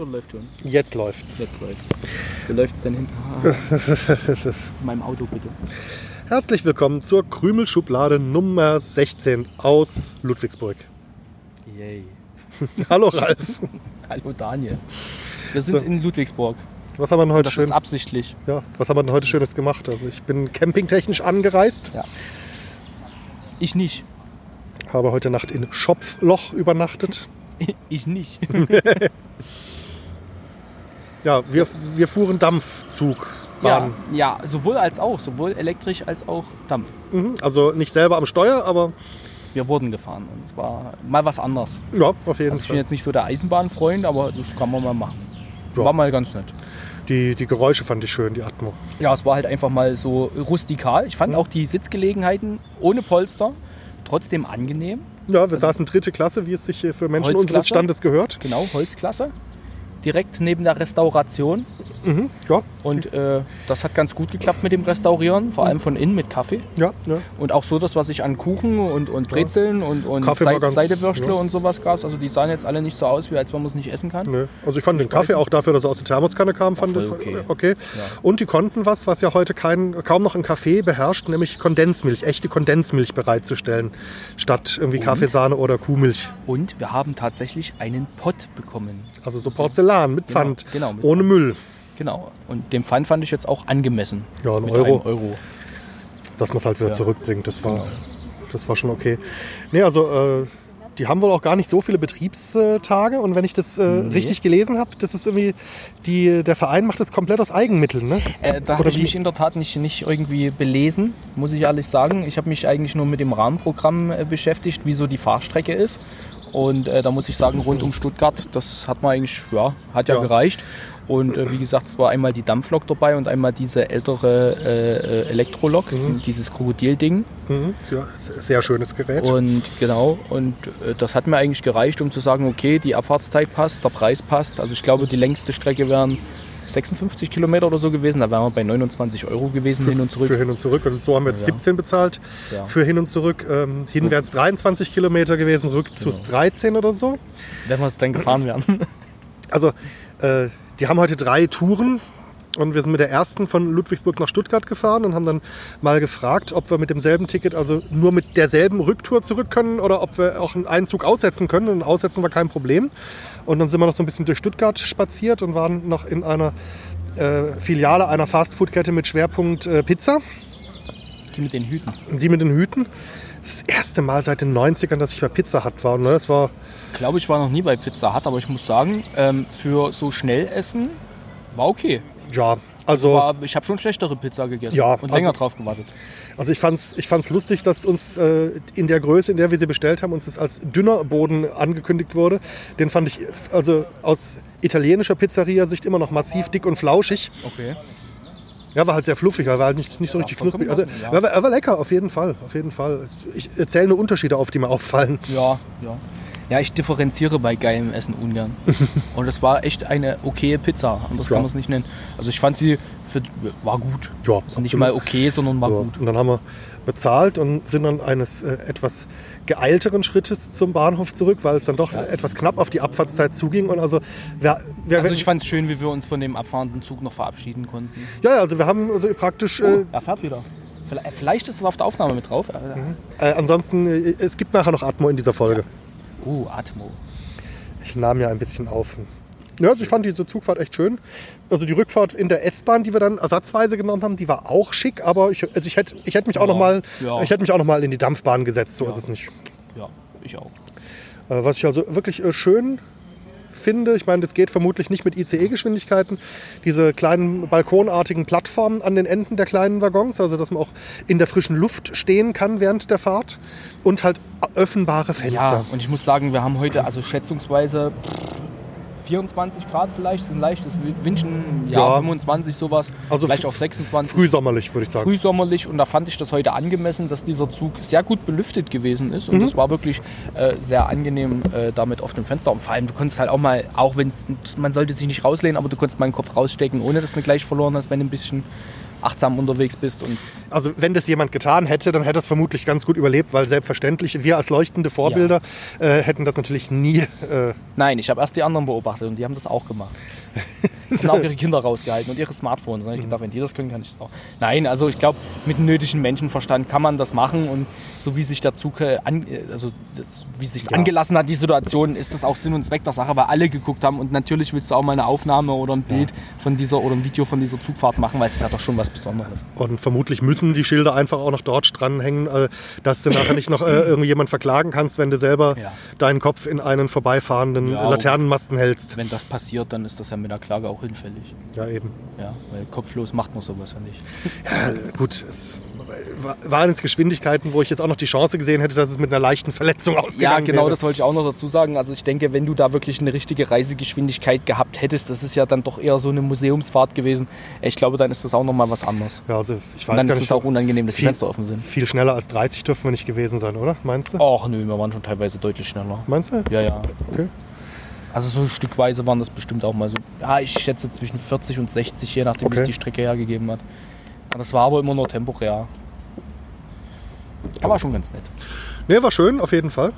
oder läuft schon? Jetzt läuft's. Jetzt läuft Wie läuft es denn hin? Ah, zu meinem Auto bitte. Herzlich willkommen zur Krümelschublade Nummer 16 aus Ludwigsburg. Yay. Hallo Ralf. Hallo Daniel. Wir sind So. in Ludwigsburg. Was haben wir denn heute Das schönes? ist absichtlich. Ja, was haben wir denn heute schönes gemacht? Also ich bin campingtechnisch angereist, Ich nicht. habe heute Nacht in Schopfloch übernachtet. Ich nicht. Ja, wir, wir fuhren Dampfzug. Ja, ja, sowohl als auch. Sowohl elektrisch als auch Dampf. Mhm. Also nicht selber am Steuer, aber Wir wurden gefahren und es war mal was anderes. ja, auf jeden Also ich bin Fall. jetzt nicht so der Eisenbahnfreund, aber das kann man mal machen. Ja. War mal ganz nett. Die, die Geräusche fand ich schön, die Atmo. Ja, es war halt einfach mal so rustikal. Ich Mhm. fand auch die Sitzgelegenheiten ohne Polster trotzdem angenehm. Ja, wir saßen dritte Klasse, wie es sich für Menschen unseres Holzklasse? Standes gehört. Genau, Holzklasse. Direkt neben der Restauration. Mhm. Ja, Und äh, das hat ganz gut geklappt mit dem Restaurieren, vor allem von innen mit Kaffee. ja, ja. Und auch so das, was ich an Kuchen und, und Brezeln und, und Kaffee Seid- ganz- Seidewürstle ja. und sowas gab Also die sahen jetzt alle nicht so aus, wie als wenn man es nicht essen kann. Nö. Also ich fand den. Kaffee auch dafür, dass er aus der Thermoskanne kam, fand ich okay. okay. Ja. Und die konnten was, was ja heute kein, kaum noch ein Kaffee beherrscht, nämlich Kondensmilch, echte Kondensmilch bereitzustellen, statt irgendwie Kaffeesahne oder Kuhmilch. Und wir haben tatsächlich einen Pott bekommen. Also so Porzellan mit Genau, Pfand, genau, mit ohne Müll. Genau. Und den Pfand fand ich jetzt auch angemessen. Ja, ein Euro. Euro. Dass man es halt wieder Ja. zurückbringt, das war, Genau. das war schon okay. Nee, also äh, die haben wohl auch gar nicht so viele Betriebstage und wenn ich das äh, Nee. richtig gelesen habe, das ist irgendwie, die, der Verein macht das komplett aus Eigenmitteln, ne? Äh, da habe ich mich in der Tat nicht, nicht irgendwie belesen, muss ich ehrlich sagen. Ich habe mich eigentlich nur mit dem Rahmenprogramm äh, beschäftigt, wie so die Fahrstrecke ist. Und äh, da muss ich sagen, rund um Stuttgart, das hat man eigentlich, ja, hat ja, Ja. gereicht. Und äh, wie gesagt, es war einmal die Dampflok dabei und einmal diese ältere äh, äh, Elektrolok, Mhm. dieses Krokodilding. Mhm. Ja, sehr schönes Gerät. Und genau, und äh, das hat mir eigentlich gereicht, um zu sagen, okay, die Abfahrtszeit passt, der Preis passt. Also ich glaube, die längste Strecke wären 56 Kilometer oder so gewesen. Da wären wir bei 29 Euro gewesen hin und zurück. Für hin und zurück. Und so haben wir jetzt Ja. 17 bezahlt Ja. für hin und zurück. Ähm, hin wären es 23 Kilometer gewesen, rückzu Genau. 13 oder so. Wenn wir es dann gefahren wären. Also, äh, die haben heute drei Touren. Und wir sind mit der ersten von Ludwigsburg nach Stuttgart gefahren und haben dann mal gefragt, ob wir mit demselben Ticket, also nur mit derselben Rücktour zurück können oder ob wir auch einen Einzug aussetzen können. Und aussetzen war kein Problem. Und dann sind wir noch so ein bisschen durch Stuttgart spaziert und waren noch in einer äh, Filiale einer Fastfood-Kette mit Schwerpunkt äh, Pizza. Die mit den Hüten. Die mit den Hüten. Das erste Mal seit den 90ern, dass ich bei Pizza Hut war. Ne? Es war, Ich glaube, ich war noch nie bei Pizza Hut, aber ich muss sagen, ähm, für so Schnellessen war okay. Ja, also, War, ich habe schon schlechtere Pizza gegessen Ja, und länger also- drauf gewartet. also ich fand's, ich fand's lustig, dass uns äh, in der Größe, in der wir sie bestellt haben, uns das als dünner Boden angekündigt wurde. Den fand ich also aus italienischer Pizzeria-Sicht immer noch massiv dick und flauschig. Okay. Ja, war halt sehr fluffig, war halt nicht, nicht so Ja, richtig knusprig. Also, er, war, war lecker, auf jeden Fall, auf jeden Fall. Ich erzähle nur Unterschiede auf, die mir auffallen. Ja, ja. Ja, ich differenziere bei geilem Essen ungern. Und es war echt eine okaye Pizza. Anders Ja. kann man es nicht nennen. Also ich fand sie für, war gut. Ja, Also nicht mal okay, sondern war So, gut. und dann haben wir bezahlt und sind dann eines äh, etwas geeilteren Schrittes zum Bahnhof zurück, weil es dann doch etwas knapp auf die Abfahrtszeit zuging. Und also, wir, wir, Also ich fand es schön, wie wir uns von dem abfahrenden Zug noch verabschieden konnten. ja, ja, also wir haben also praktisch. Oh, er fährt wieder. Vielleicht- ist es auf der Aufnahme mit drauf. Äh, äh, ansonsten, äh, es gibt nachher noch Atmo in dieser Folge. Oh, Atmo. Ich nahm ja ein bisschen auf. Ja, also ich fand diese Zugfahrt echt schön. Also die Rückfahrt in der S-Bahn, die wir dann ersatzweise genommen haben, die war auch schick, aber ich, also ich hätte ich hätte mich auch Ja, noch mal, ja. ich hätte mich auch noch mal in die Dampfbahn gesetzt. So Ja. ist es nicht. Ja, ich auch. Äh, was ich also wirklich äh, schön finde. Ich meine, das geht vermutlich nicht mit ICE-Geschwindigkeiten. Diese kleinen balkonartigen Plattformen an den Enden der kleinen Waggons, also dass man auch in der frischen Luft stehen kann während der Fahrt und halt öffnbare Fenster. Ja, und ich muss sagen, wir haben heute also schätzungsweise 24 Grad vielleicht, ist ein leichtes Wünschen, ja, Ja. 25 sowas, Also vielleicht auch 26. Frühsommerlich, würde ich sagen. frühsommerlich und da fand ich das heute angemessen, dass dieser Zug sehr gut belüftet gewesen ist und es war wirklich äh, sehr angenehm äh, damit auf dem Fenster und vor allem du konntest halt auch mal, auch wenn man sollte sich nicht rauslehnen, aber du konntest mal den Kopf rausstecken, ohne dass du gleich verloren hast, wenn du ein bisschen achtsam unterwegs bist und Also wenn das jemand getan hätte, dann hätte es vermutlich ganz gut überlebt, weil selbstverständlich wir als leuchtende Vorbilder äh, hätten das natürlich nie. Äh, nein, ich habe erst die anderen beobachtet und die haben das auch gemacht. sind auch ihre Kinder rausgehalten und ihre Smartphones. Hab ich gedacht, wenn die das können, kann ich das auch. Nein, also ich glaube, mit nötigem Menschenverstand kann man das machen und so wie sich der Zug, äh, an, äh, also das, wie sich Ja. angelassen hat, die Situation, ist das auch Sinn und Zweck der Sache, weil alle geguckt haben und natürlich willst du auch mal eine Aufnahme oder ein Bild von dieser oder ein Video von dieser Zugfahrt machen, weil es ist ja doch schon was Besonderes. und vermutlich müssen die Schilder einfach auch noch dort dranhängen, äh, dass du nachher nicht noch irgendjemand verklagen kannst, wenn du selber Ja. deinen Kopf in einen vorbeifahrenden Ja, Laternenmasten hältst. Wenn das passiert, dann ist das ja mit der Klage auch hinfällig. Ja, eben. Ja, weil kopflos macht man sowas ja nicht. Ja, gut, es waren jetzt Geschwindigkeiten, wo ich jetzt auch noch die Chance gesehen hätte, dass es mit einer leichten Verletzung Ja, ausgegangen genau, wäre. das wollte ich auch noch dazu sagen. Also ich denke, wenn du da wirklich eine richtige Reisegeschwindigkeit gehabt hättest, das ist ja dann doch eher so eine Museumsfahrt gewesen. Ich glaube, dann ist das auch nochmal was anderes. Ja, also ich Und weiß dann gar ist es auch unangenehm, dass die viel- Fenster offen sind. viel schneller als 30 dürfen wir nicht gewesen sein, oder? Meinst du? Ach nö, wir waren schon teilweise deutlich schneller. Meinst du? Ja, ja. Okay. Also so stückweise waren das bestimmt auch mal so. Ja, ich schätze zwischen 40 und 60, je nachdem, wie Okay. es die Strecke hergegeben hat. Das war aber immer nur temporär. Aber schon ganz nett. Nee, war schön, auf jeden Fall.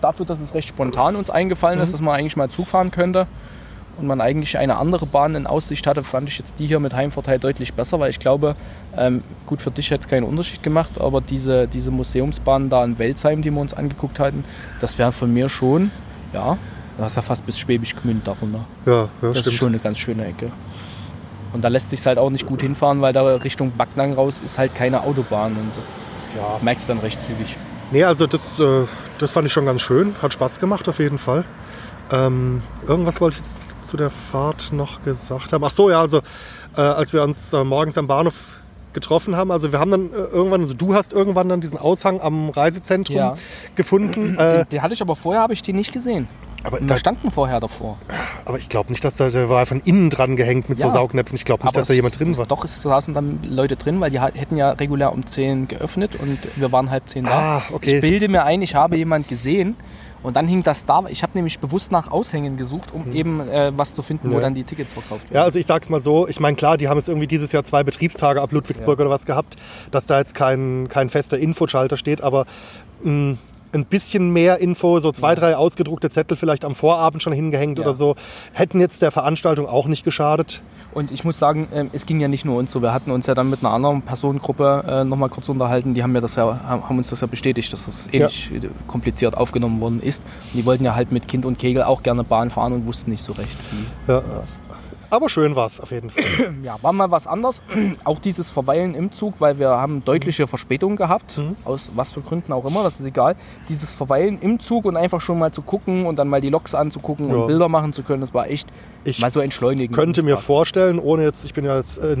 dafür, dass es recht spontan uns eingefallen Mhm. ist, dass man eigentlich mal Zug fahren könnte und man eigentlich eine andere Bahn in Aussicht hatte, fand ich jetzt die hier mit Heimvorteil deutlich besser, weil ich glaube, ähm, gut für dich hätte es keinen Unterschied gemacht, aber diese, diese Museumsbahn da in Welzheim, die wir uns angeguckt hatten, das wäre von mir schon, ja, das ist ja fast bis Schwäbisch Gmünd darunter. Ja, ja Das stimmt. ist schon eine ganz schöne Ecke. Und da lässt sich halt auch nicht gut hinfahren, weil da Richtung Backnang raus ist halt keine Autobahn und das Ja. merkst du dann recht zügig. Nee, also das, äh, das fand ich schon ganz schön. Hat Spaß gemacht auf jeden Fall. Ähm, irgendwas wollte ich jetzt zu der Fahrt noch gesagt haben. Ach so, ja, also äh, als wir uns äh, morgens am Bahnhof getroffen haben, also wir haben dann äh, irgendwann, also du hast irgendwann dann diesen Aushang am Reisezentrum Ja. gefunden. Äh, Die hatte ich aber vorher, habe ich die nicht gesehen. Aber, da, standen vorher davor. aber ich glaube nicht, dass da, der war von innen dran gehängt mit so Ja. Saugnäpfen. Ich glaube nicht, dass da jemand drin war. Doch, es saßen dann Leute drin, weil die ha- hätten ja regulär um 10 geöffnet und wir waren halb 10 da. Ah, okay. Ich bilde mir ein, ich habe jemand gesehen und dann hing das da. Ich habe nämlich bewusst nach Aushängen gesucht, um eben äh, was zu finden, wo Mhm. Ja. dann die Tickets verkauft werden. Ja, also ich sag's mal so, ich meine klar, die haben jetzt irgendwie dieses Jahr zwei Betriebstage ab Ludwigsburg Ja. oder was gehabt, dass da jetzt kein, kein fester Infoschalter steht, aber mh, ein bisschen mehr Info, so zwei, drei ausgedruckte Zettel vielleicht am Vorabend schon hingehängt Ja. oder so, hätten jetzt der Veranstaltung auch nicht geschadet. Und ich muss sagen, ähm, es ging ja nicht nur uns so. Wir hatten uns ja dann mit einer anderen Personengruppe äh, nochmal kurz unterhalten. Die haben, ja das ja, haben uns das ja bestätigt, dass das ähnlich äh, kompliziert aufgenommen worden ist. Und die wollten ja halt mit Kind und Kegel auch gerne Bahn fahren und wussten nicht so recht, wie. Ja. was. Aber schön war's auf jeden Fall. Ja, war mal was anderes. Auch dieses Verweilen im Zug, weil wir haben deutliche Verspätungen gehabt, Mhm. aus was für Gründen auch immer, das ist egal. Dieses Verweilen im Zug und einfach schon mal zu gucken und dann mal die Loks anzugucken Ja. und Bilder machen zu können, das war echt Ich mal so entschleunigen. könnte mir vorstellen, ohne jetzt, ich bin ja jetzt äh,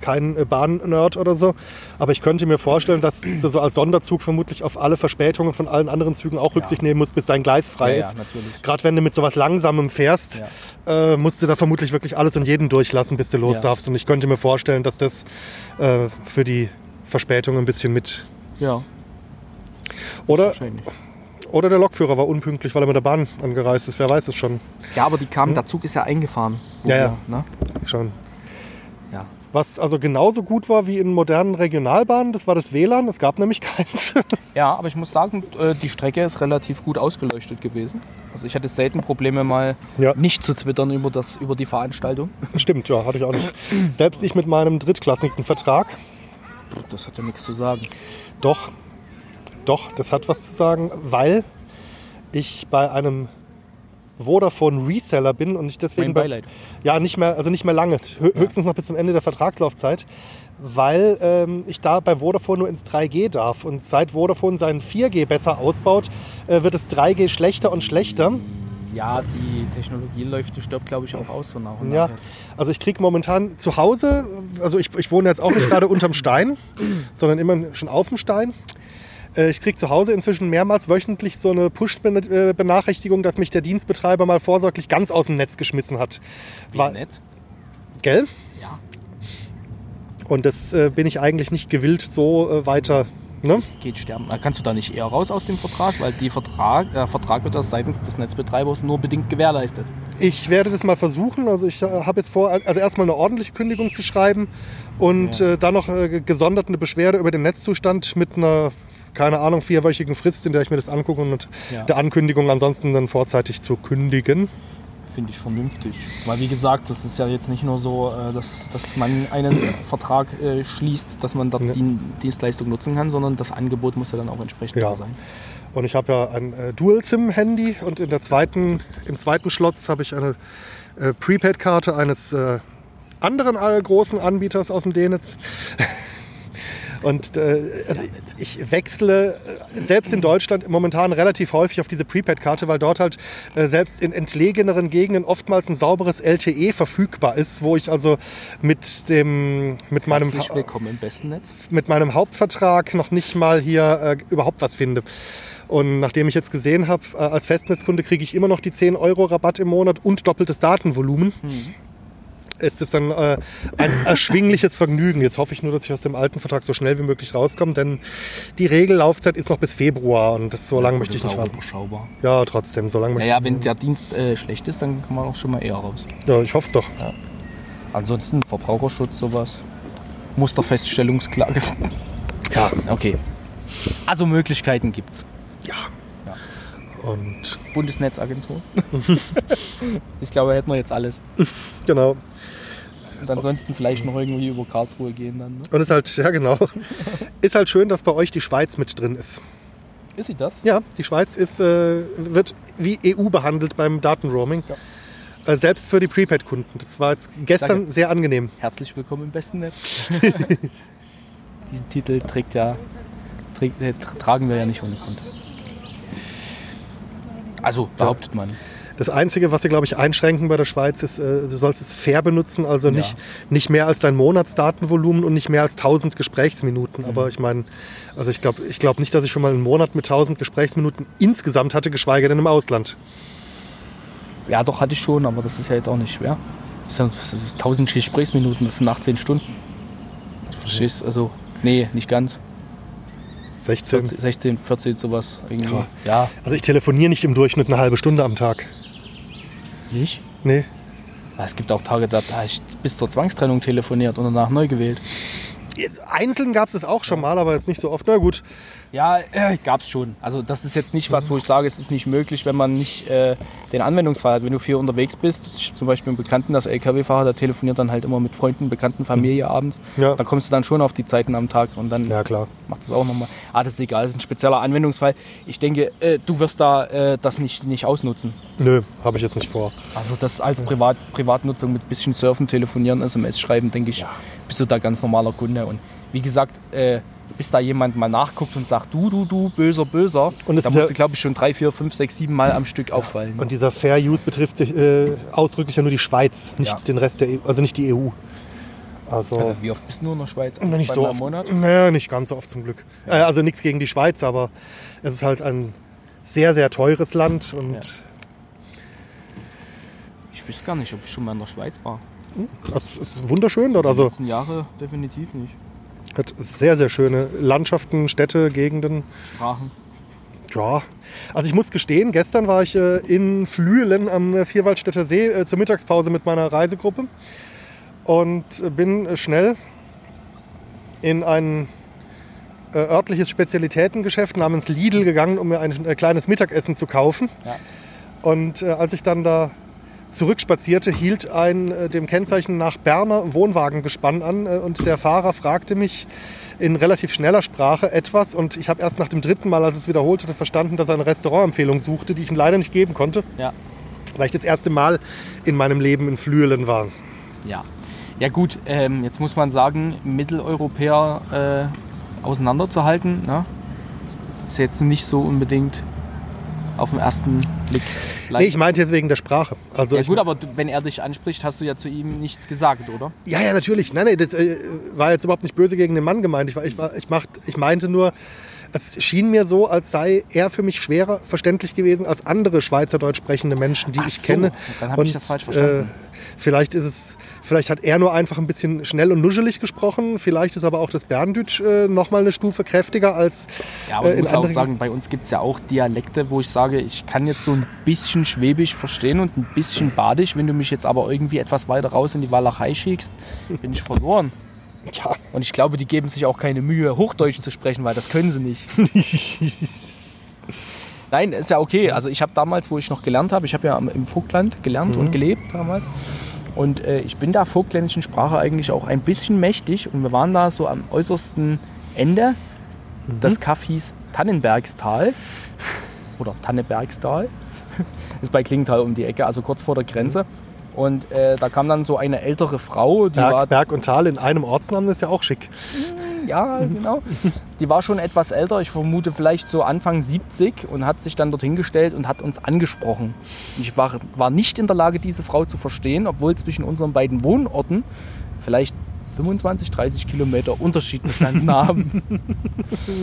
kein äh, Bahn-Nerd oder so, aber ich könnte mir vorstellen, dass du so als Sonderzug vermutlich auf alle Verspätungen von allen anderen Zügen auch Rücksicht nehmen musst, bis dein Gleis frei Ja, ja, ist. natürlich. Gerade wenn du mit sowas Langsamem fährst, äh, musst du da vermutlich wirklich alles und jeden durchlassen, bis du los Ja. darfst. Und ich könnte mir vorstellen, dass das äh, für die Verspätung ein bisschen mit. Ja, Oder, wahrscheinlich. Oder der Lokführer war unpünktlich, weil er mit der Bahn angereist ist. Wer weiß es schon. Ja, aber die kam, der Zug ist ja eingefahren. Hm? Ja, ja. Ne? schon. ja. Was also genauso gut war wie in modernen Regionalbahnen, das war das WLAN. Es gab nämlich keins. Ja, aber ich muss sagen, äh, die Strecke ist relativ gut ausgeleuchtet gewesen. Also ich hatte selten Probleme mal Ja. nicht zu twittern über, das, über die Veranstaltung. Stimmt, ja, hatte ich auch nicht. Selbst ich mit meinem drittklassigen Vertrag. Das hat ja nichts zu sagen. Doch, doch, das hat was zu sagen, weil ich bei einem Vodafone Reseller bin und ich deswegen Mein bei, Beileid. ja nicht mehr, also nicht mehr lange, hö- höchstens noch bis zum Ende der Vertragslaufzeit, weil ähm, ich da bei Vodafone nur ins 3G darf und seit Vodafone seinen 4G besser ausbaut, äh, wird es 3G schlechter und schlechter Ja, die Technologie läuft, die stirbt, glaube ich, auch aus so nach und Ja, nach. jetzt. also ich kriege momentan zu Hause, also ich, ich wohne jetzt auch nicht gerade unterm Stein, sondern immer schon auf dem Stein. Äh, Ich kriege zu Hause inzwischen mehrmals wöchentlich so eine Push-Benachrichtigung, dass mich der Dienstbetreiber mal vorsorglich ganz aus dem Netz geschmissen hat. Wie War- nett. Gell? Ja. Und das äh, bin ich eigentlich nicht gewillt, so äh, weiter. Ne? Geht sterben. Äh, Kannst du da nicht eher raus aus dem Vertrag? Weil die Vertrag, der Vertrag wird seitens des Netzbetreibers nur bedingt gewährleistet. Ich werde das mal versuchen. Also ich äh, habe jetzt vor, also erstmal eine ordentliche Kündigung zu schreiben und Ja. äh, dann noch äh, gesondert eine Beschwerde über den Netzzustand mit einer, keine Ahnung, vierwöchigen Frist, in der ich mir das angucke und Ja. der Ankündigung ansonsten dann vorzeitig zu kündigen. Finde ich vernünftig. Weil wie gesagt, das ist ja jetzt nicht nur so, äh, dass, dass man einen Vertrag äh, schließt, dass man dort Ja. die Dienstleistung nutzen kann, sondern das Angebot muss ja dann auch entsprechend Ja. da sein. Und ich habe ja ein äh, Dual-SIM-Handy und in der zweiten, im zweiten Schlotz habe ich eine äh, Prepaid-Karte eines äh, anderen äh, großen Anbieters aus dem D-Netz. Und äh, also ich wechsle äh, selbst in Deutschland momentan relativ häufig auf diese Prepaid-Karte, weil dort halt äh, selbst in entlegeneren Gegenden oftmals ein sauberes LTE verfügbar ist, wo ich also mit dem mit meinem Herzlich willkommen im besten Netz. mit meinem Hauptvertrag noch nicht mal hier äh, überhaupt was finde. Und nachdem ich jetzt gesehen habe, äh, als Festnetzkunde kriege ich immer noch die 10 Euro Rabatt im Monat und doppeltes Datenvolumen, ist es dann äh, ein erschwingliches Vergnügen. Jetzt hoffe ich nur, dass ich aus dem alten Vertrag so schnell wie möglich rauskomme, denn die Regellaufzeit ist noch bis Februar und das, so lange möchte ich nicht warten. überschaubar. Ja, trotzdem, so lange möchte Naja, wenn der Dienst äh, schlecht ist, dann kann man auch schon mal eher raus. ich. Ja, ich hoffe es doch. Ansonsten Verbraucherschutz, sowas. Musterfeststellungsklage. Ja, Okay. Also Möglichkeiten gibt's. ja. Ja. Und Bundesnetzagentur. ich glaube, hätten wir jetzt alles. genau. Und ansonsten vielleicht noch irgendwie über Karlsruhe gehen dann. Ne? Und ist halt, ja genau. Ist halt schön, dass bei euch die Schweiz mit drin ist. Ist sie das? Ja, die Schweiz ist, äh, wird wie EU behandelt beim Datenroaming. Äh, selbst für die Prepaid-Kunden. Das war jetzt gestern Danke. sehr angenehm. Herzlich willkommen im besten Netz. Diesen Titel trägt ja, trägt, äh, tra- tragen wir ja nicht ohne Grund. Also behauptet man. Das Einzige, was sie, glaube ich, einschränken bei der Schweiz, ist, äh, du sollst es fair benutzen, also Ja. nicht, nicht mehr als dein Monatsdatenvolumen und nicht mehr als 1000 Mhm. Gesprächsminuten. Aber ich meine, also ich glaube ich glaub nicht, dass ich schon mal einen Monat mit 1000 Gesprächsminuten insgesamt hatte, geschweige denn im Ausland. Ja, doch, hatte ich schon, aber das ist ja jetzt auch nicht schwer. Das sind, das sind 1000 Gesprächsminuten, das sind 18 Stunden. Du verstehst? Also, nee, nicht ganz. 16. 14, 16, 14, sowas. Irgendwie. Ja. Ja. Also ich telefoniere nicht im Durchschnitt eine halbe Stunde am Tag. Nicht? Nee. Es gibt auch Tage, da habe ich bis zur Zwangstrennung telefoniert und danach neu gewählt. Jetzt, einzeln gab es das auch schon mal, aber jetzt nicht so oft. Na gut. Ja, äh, gab's schon. Also das ist jetzt nicht was, wo ich sage, es ist nicht möglich, wenn man nicht äh, den Anwendungsfall hat. Wenn du viel unterwegs bist, ich, zum Beispiel einen Bekannten, das LKW-Fahrer, der telefoniert dann halt immer mit Freunden, Bekannten, Familie abends. Ja. Da kommst du dann schon auf die Zeiten am Tag und dann Ja, klar. macht das auch nochmal. Ah, das ist egal, das ist ein spezieller Anwendungsfall. Ich denke, äh, du wirst da äh, das nicht, nicht ausnutzen. Nö, habe ich jetzt nicht vor. Also das als Privat, Privatnutzung mit bisschen Surfen, Telefonieren, SMS schreiben, denke ich, bist du da ganz normaler Kunde. Und wie gesagt, äh, bis da jemand mal nachguckt und sagt, du, du, du, böser, böser, Und da musst ja- du, glaube ich, schon drei, vier, fünf, sechs, sieben Mal am Stück auffallen. Und dieser Fair Use betrifft sich äh, ausdrücklich ja nur die Schweiz, nicht Ja. den Rest der EU, also nicht die EU. Also Äh, wie oft bist du nur in der Schweiz? Na, nicht so oft. Monat? Naja, nicht ganz so oft zum Glück. Äh, also nichts gegen die Schweiz, aber es ist halt ein sehr, sehr teures Land und Ja. Ich wüsste gar nicht, ob ich schon mal in der Schweiz war. es ist wunderschön dort. Also Die letzten Jahre definitiv nicht. Hat sehr, sehr schöne Landschaften, Städte, Gegenden. Sprachen. Ja, also ich muss gestehen, gestern war ich äh, in Flüelen am äh, Vierwaldstätter See äh, zur Mittagspause mit meiner Reisegruppe und äh, bin äh, schnell in ein äh, örtliches Spezialitätengeschäft namens Lidl gegangen, um mir ein kleines Mittagessen zu kaufen. Ja. Und als ich dann da zurückspazierte, hielt ein äh, dem Kennzeichen nach Berner Wohnwagengespann an äh, und der Fahrer fragte mich in relativ schneller Sprache etwas und ich habe erst nach dem dritten Mal, als es wiederholt hatte, verstanden, dass er eine Restaurantempfehlung suchte, die ich ihm leider nicht geben konnte, Ja. weil ich das erste Mal in meinem Leben in Flüelen war. Ja. Ja gut, ähm, jetzt muss man sagen, Mitteleuropäer äh, auseinanderzuhalten, ne? ist jetzt nicht so unbedingt auf den ersten Blick. Nee, ich meinte jetzt wegen der Sprache. Also ja gut, aber wenn er dich anspricht, hast du ja zu ihm nichts gesagt, oder? ja, ja, natürlich. Nein, nein, das äh, war jetzt überhaupt nicht böse gegen den Mann gemeint. Ich, war, ich, war, ich, macht, ich meinte nur, es schien mir so, als sei er für mich schwerer verständlich gewesen als andere Schweizerdeutsch sprechende Menschen, die Ach ich so, kenne. dann habe ich das falsch verstanden. Äh, vielleicht ist es, vielleicht hat er nur einfach ein bisschen schnell und nuschelig gesprochen. Vielleicht ist aber auch das Berndeutsch äh, noch mal eine Stufe kräftiger als Ja, aber äh, ich muss auch sagen, bei uns gibt es ja auch Dialekte, wo ich sage, ich kann jetzt so ein bisschen Schwäbisch verstehen und ein bisschen Badisch. Wenn du mich jetzt aber irgendwie etwas weiter raus in die Walachei schickst, bin ich verloren. ja, Und ich glaube, die geben sich auch keine Mühe, Hochdeutsch zu sprechen, weil das können sie nicht. Nein, ist ja okay. Also ich habe damals, wo ich noch gelernt habe, ich habe ja im Vogtland gelernt und gelebt damals. Und äh, ich bin der vogtländischen Sprache eigentlich auch ein bisschen mächtig. Und wir waren da so am äußersten Ende. Das Kaff hieß Tannenbergstal oder Tannebergstal. ist bei Klingenthal um die Ecke, also kurz vor der Grenze. Und äh, da kam dann so eine ältere Frau, die war Berg, Berg und Tal in einem Ortsnamen ist ja auch schick. Ja, genau. Die war schon etwas älter, ich vermute vielleicht so Anfang 70 und hat sich dann dorthin gestellt und hat uns angesprochen. Ich war, war nicht in der Lage, diese Frau zu verstehen, obwohl zwischen unseren beiden Wohnorten vielleicht 25, 30 Kilometer Unterschied bestanden haben.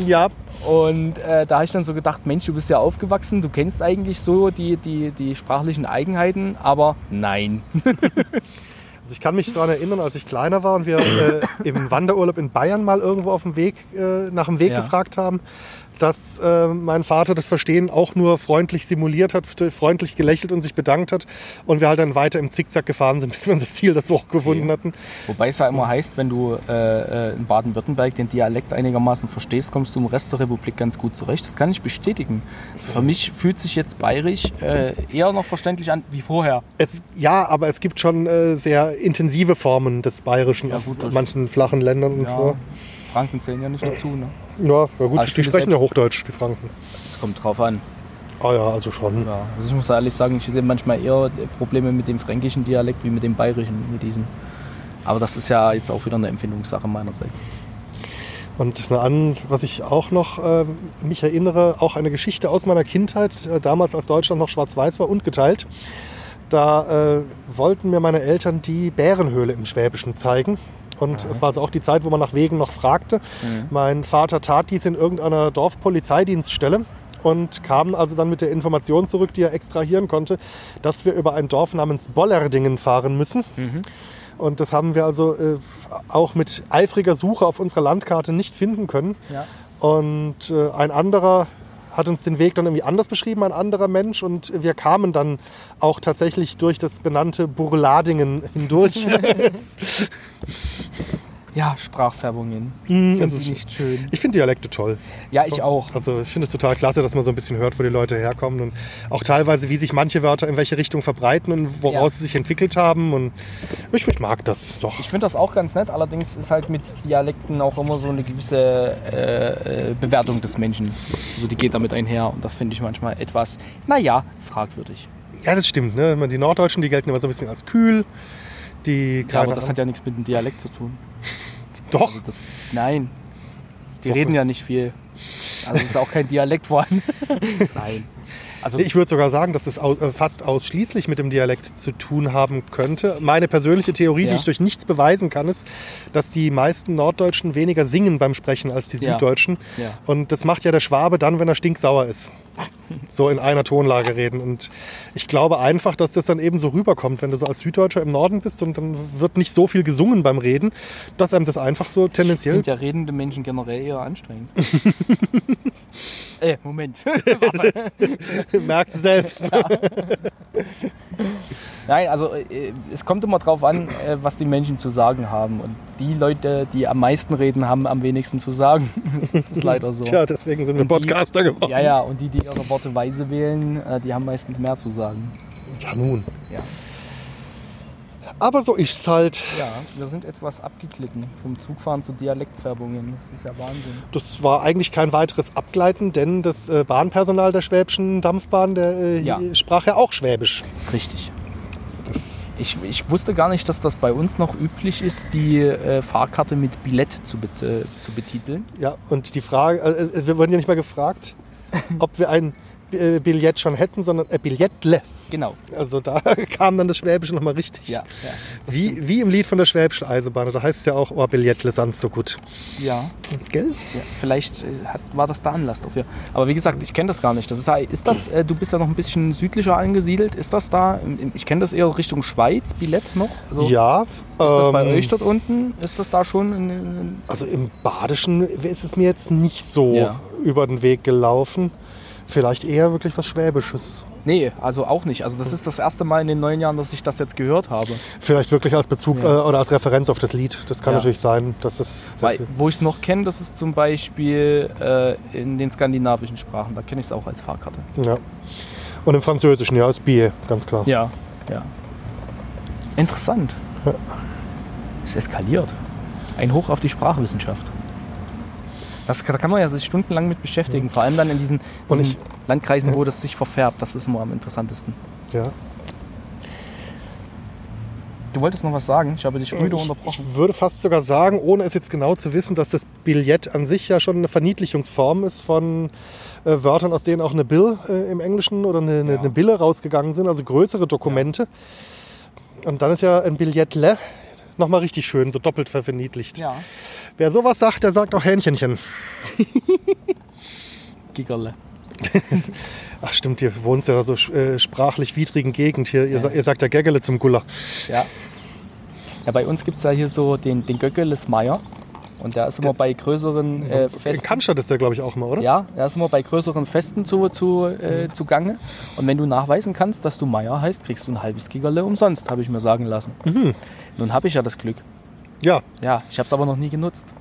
Ja, Und äh, da habe ich dann so gedacht, Mensch, du bist ja aufgewachsen, du kennst eigentlich so die, die, die sprachlichen Eigenheiten, aber nein. Also ich kann mich daran erinnern, als ich kleiner war und wir äh, im Wanderurlaub in Bayern mal irgendwo auf dem Weg äh, nach dem Weg Ja. gefragt haben, dass äh, mein Vater das Verstehen auch nur freundlich simuliert hat, freundlich gelächelt und sich bedankt hat und wir halt dann weiter im Zickzack gefahren sind, bis wir unser Ziel das auch gefunden hatten. Wobei es ja immer heißt, wenn du äh, äh, in Baden-Württemberg den Dialekt einigermaßen verstehst, kommst du im Rest der Republik ganz gut zurecht. Das kann ich bestätigen. Also für mich fühlt sich jetzt bayerisch äh, eher noch verständlich an wie vorher. Es, ja, aber es gibt schon äh, sehr intensive Formen des Bayerischen Ja, auf gut, das- manchen flachen Ländern und Ja, so. Franken zählen ja nicht dazu. Ne? Ja, ja gut, ich die sprechen ja Hochdeutsch, die Franken. Das kommt drauf an. Ah ja, also schon. Ja. Also ich muss ehrlich sagen, ich hätte manchmal eher Probleme mit dem fränkischen Dialekt wie mit dem bayerischen, mit diesen. Aber das ist ja jetzt auch wieder eine Empfindungssache meinerseits. Und an, was ich auch noch äh, mich erinnere, auch eine Geschichte aus meiner Kindheit, äh, damals als Deutschland noch schwarz-weiß war und geteilt. Da äh, wollten mir meine Eltern die Bärenhöhle im Schwäbischen zeigen. Und es war also auch die Zeit, wo man nach Wegen noch fragte. Mein Vater tat dies in irgendeiner Dorfpolizeidienststelle und kam also dann mit der Information zurück, die er extrahieren konnte, dass wir über ein Dorf namens Bollerdingen fahren müssen. Und das haben wir also äh, auch mit eifriger Suche auf unserer Landkarte nicht finden können. Ja. Und äh, ein anderer hat uns den Weg dann irgendwie anders beschrieben, ein anderer Mensch. Und wir kamen dann auch tatsächlich durch das benannte Burladingen hindurch. Ja, Sprachfärbungen. Mm, es ist- nicht schön? ich finde Dialekte toll. Ja, ich auch. Also ich finde es total klasse, dass man so ein bisschen hört, wo die Leute herkommen und auch teilweise, wie sich manche Wörter in welche Richtung verbreiten und woraus Ja. sie sich entwickelt haben. Und ich, ich mag das doch. Ich finde das auch ganz nett, allerdings ist halt mit Dialekten auch immer so eine gewisse äh, äh, Bewertung des Menschen. Also die geht damit einher und das finde ich manchmal etwas, naja, fragwürdig. Ja, das stimmt. Ne? Die Norddeutschen, die gelten immer so ein bisschen als kühl. Die Ja, aber das hat ja nichts mit dem Dialekt zu tun. Doch. Also das, nein, die Doch. reden ja nicht viel. Also es ist auch kein Dialekt vorhanden. nein. Also Ich würde sogar sagen, dass es äh, fast ausschließlich mit dem Dialekt zu tun haben könnte. Meine persönliche Theorie, Ja. die ich durch nichts beweisen kann, ist, dass die meisten Norddeutschen weniger singen beim Sprechen als die Ja. Süddeutschen. Ja. Und das macht ja der Schwabe dann, wenn er stinksauer ist. So in einer Tonlage reden. Und ich glaube einfach, dass das dann eben so rüberkommt, wenn du so als Süddeutscher im Norden bist und dann wird nicht so viel gesungen beim Reden, dass einem das einfach so tendenziell finde ja redende Menschen generell eher anstrengend. äh, Moment. Warte. merkst du selbst. Nein, also äh, es kommt immer drauf an, äh, was die Menschen zu sagen haben. Und die Leute, die am meisten reden, haben am wenigsten zu sagen. Das ist leider so. Tja, deswegen sind wir Und die- Podcaster geworden. Ja, ja, und die, die ihre Worte weise wählen, äh, die haben meistens mehr zu sagen. ja nun. Ja. Aber so ist's halt. ja, wir sind etwas abgeglitten vom Zugfahren zu Dialektfärbungen. Das ist ja Wahnsinn. Das war eigentlich kein weiteres Abgleiten, denn das äh, Bahnpersonal der Schwäbischen Dampfbahn der, äh, Ja. sprach ja auch Schwäbisch. Richtig. Ich, ich wusste gar nicht, dass das bei uns noch üblich ist, die äh, Fahrkarte mit Billett zu, bet äh, zu betiteln. Ja, und die Frage, äh, äh, wir wurden ja nicht mal gefragt, ob wir ein Billett schon hätten, sondern äh, Billettle. Genau. Also da kam dann das Schwäbische nochmal richtig. Ja, ja. Wie, wie im Lied von der Schwäbischen Eisenbahn. Da heißt es ja auch, oh, Billettle sind so gut. Ja, Gell? ja. vielleicht äh, hat, war das der Anlass dafür. Aber wie gesagt, ich kenne das gar nicht. Das ist, ist das, äh, du bist ja noch ein bisschen südlicher angesiedelt. Ist das da, ich kenne das eher Richtung Schweiz, Billett noch? Also, Ja. Ist das bei ähm, euch dort unten? Ist das da schon? In, in, Also im Badischen ist es mir jetzt nicht so Ja. über den Weg gelaufen. Vielleicht eher wirklich was Schwäbisches. nee, also auch nicht. Also das ist das erste Mal in den neun Jahren, dass ich das jetzt gehört habe. Vielleicht wirklich als Bezugs- Ja. äh, oder als Referenz auf das Lied. Das kann Ja. natürlich sein, dass das. Weil, wo ich es noch kenne, das ist zum Beispiel äh, in den skandinavischen Sprachen. Da kenne ich es auch als Fahrkarte. ja. Und im Französischen, ja, ist Bier, ganz klar. Ja, ja. Interessant. Es eskaliert. Ein Hoch auf die Sprachwissenschaft. Das, da kann man ja sich stundenlang mit beschäftigen, vor allem dann in diesen, diesen ich- Landkreisen, wo das sich verfärbt. Das ist immer am interessantesten. Ja. Du wolltest noch was sagen? Ich habe dich Ich, unterbrochen. ich würde fast sogar sagen, ohne es jetzt genau zu wissen, dass das Billett an sich ja schon eine Verniedlichungsform ist von äh, Wörtern, aus denen auch eine Bill äh, im Englischen oder eine, eine, Ja. eine Bille rausgegangen sind, also größere Dokumente. Und dann ist ja ein Billettle nochmal richtig schön, so doppelt verniedlicht. Ja. Wer sowas sagt, der sagt auch Hähnchenchen. Gigerle. Ach stimmt, ihr wohnt ja so äh, sprachlich widrigen Gegend hier. Ihr, Ja. ihr sagt ja Gaggele zum Guller. Ja. Ja, bei uns gibt es ja hier so den, den Göckeles Meier. Und der ist immer bei größeren äh, In Festen. Cannstatt ist der, glaube ich, auch mal, oder? Ja, er ist immer bei größeren Festen zu, zu, äh, zugange. Und wenn du nachweisen kannst, dass du Meier heißt, kriegst du ein halbes Gigerle umsonst, habe ich mir sagen lassen. Nun habe ich ja das Glück. Ja. Ja, ich habe es aber noch nie genutzt.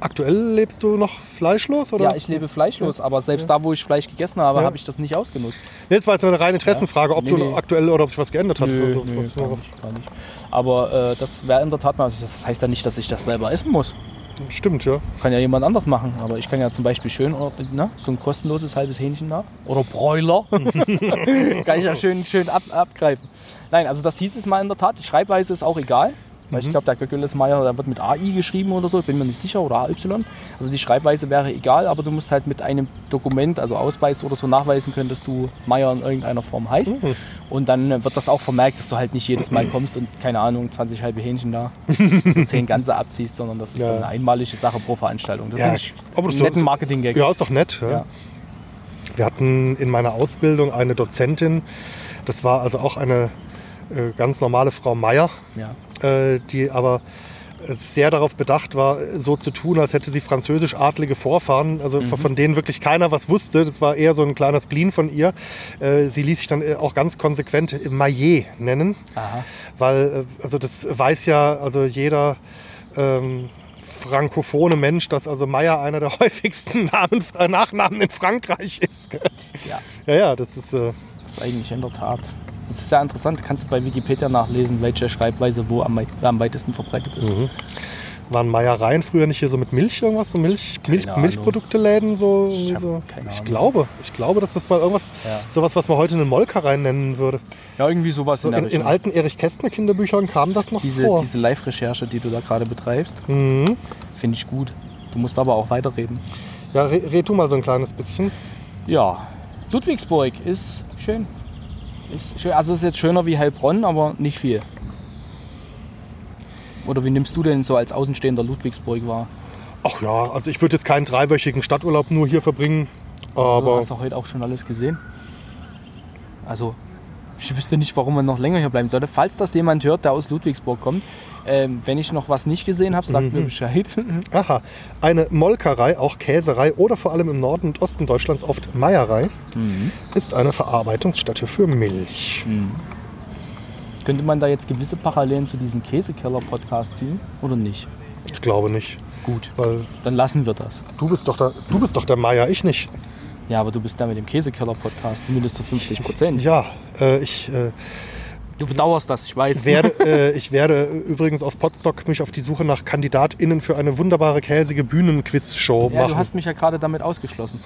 Aktuell lebst du noch fleischlos, oder? Ja, ich lebe fleischlos, aber selbst da, wo ich Fleisch gegessen habe, Ja. habe ich das nicht ausgenutzt. Nee, das war jetzt eine reine Interessenfrage, ob Nee, du nee. aktuell oder ob sich was geändert hat. Nö, Also, nö, gar nicht, gar nicht. Aber äh, das wäre in der Tat mal, also das heißt ja nicht, dass ich das selber essen muss. Stimmt, ja. Kann ja jemand anders machen. Aber ich kann ja zum Beispiel schön ne, so ein kostenloses halbes Hähnchen nach. Oder Bräuler. kann ich ja schön, schön ab, abgreifen. Nein, also das hieß es mal in der Tat. Die Schreibweise ist auch egal. Weil ich glaube, der Göckeles Meier, der wird mit AI geschrieben oder so, bin mir nicht sicher, oder AY. Also die Schreibweise wäre egal, aber du musst halt mit einem Dokument, also Ausweis oder so, nachweisen können, dass du Meier in irgendeiner Form heißt. Und dann äh, wird das auch vermerkt, dass du halt nicht jedes Mal kommst und, keine Ahnung, 20 halbe Hähnchen da und 10 ganze abziehst, sondern das ist Ja. dann eine einmalige Sache pro Veranstaltung. Das Ja, ich aber so- netten Marketing-Gag. Ja, ist doch nett. Ja. Ja. Wir hatten in meiner Ausbildung eine Dozentin, das war also auch eine äh, ganz normale Frau Meier, Ja. Äh, die aber sehr darauf bedacht war, so zu tun, als hätte sie französisch-adlige Vorfahren, also Mhm. von- denen wirklich keiner was wusste. Das war eher so ein kleiner Spleen von ihr. Äh, Sie ließ sich dann äh, auch ganz konsequent Maillet nennen. Aha. weil also das weiß ja also jeder ähm, frankophone Mensch, dass also Meier einer der häufigsten Namen, Nachnamen in Frankreich ist. Ja, ja, ja, das ist äh, das ist eigentlich in der Tat. Das ist sehr interessant. Du kannst bei Wikipedia nachlesen, welche Schreibweise wo am, am weitesten verbreitet ist. Mhm. waren Meiereien früher nicht hier so mit Milch irgendwas, so Milch, Milch. Milchprodukteläden so. Ich so. ich glaube, ich glaube, dass das mal irgendwas, Ja. sowas, was man heute eine Molkerei nennen würde. Ja, irgendwie sowas So in in, in alten Erich Kästner Kinderbüchern kam das noch diese, vor. Diese Live-Recherche, die du da gerade betreibst, Mhm. finde ich gut. Du musst aber auch weiterreden. Ja, re, red du mal so ein kleines bisschen. Ja, Ludwigsburg ist schön. Schön. Also es ist jetzt schöner wie Heilbronn, aber nicht viel. Oder wie nimmst du denn so als Außenstehender Ludwigsburg wahr? Ach ja, also ich würde jetzt keinen dreiwöchigen Stadturlaub nur hier verbringen. Also, Aber hast du heute auch schon alles gesehen? Also, ich wüsste nicht, warum man noch länger hier bleiben sollte. Falls das jemand hört, der aus Ludwigsburg kommt, ähm, wenn ich noch was nicht gesehen habe, sagt Mhm. mir Bescheid. aha, eine Molkerei, auch Käserei oder vor allem im Norden und Osten Deutschlands oft Meierei, ist eine Verarbeitungsstätte für Milch. Könnte man da jetzt gewisse Parallelen zu diesem Käsekeller-Podcast ziehen oder nicht? Ich glaube nicht, Gut, weil dann lassen wir das. du bist doch der, du bist doch der Meier, ich nicht. Ja, aber du bist da mit dem Käsekeller-Podcast, zumindest zu 50 Prozent. Ja, äh, ich äh, Du bedauerst das, ich weiß. werde, äh, ich werde übrigens auf Podstock mich auf die Suche nach KandidatInnen für eine wunderbare käsige Bühnenquiz-Show ja, machen. du hast mich ja gerade damit ausgeschlossen.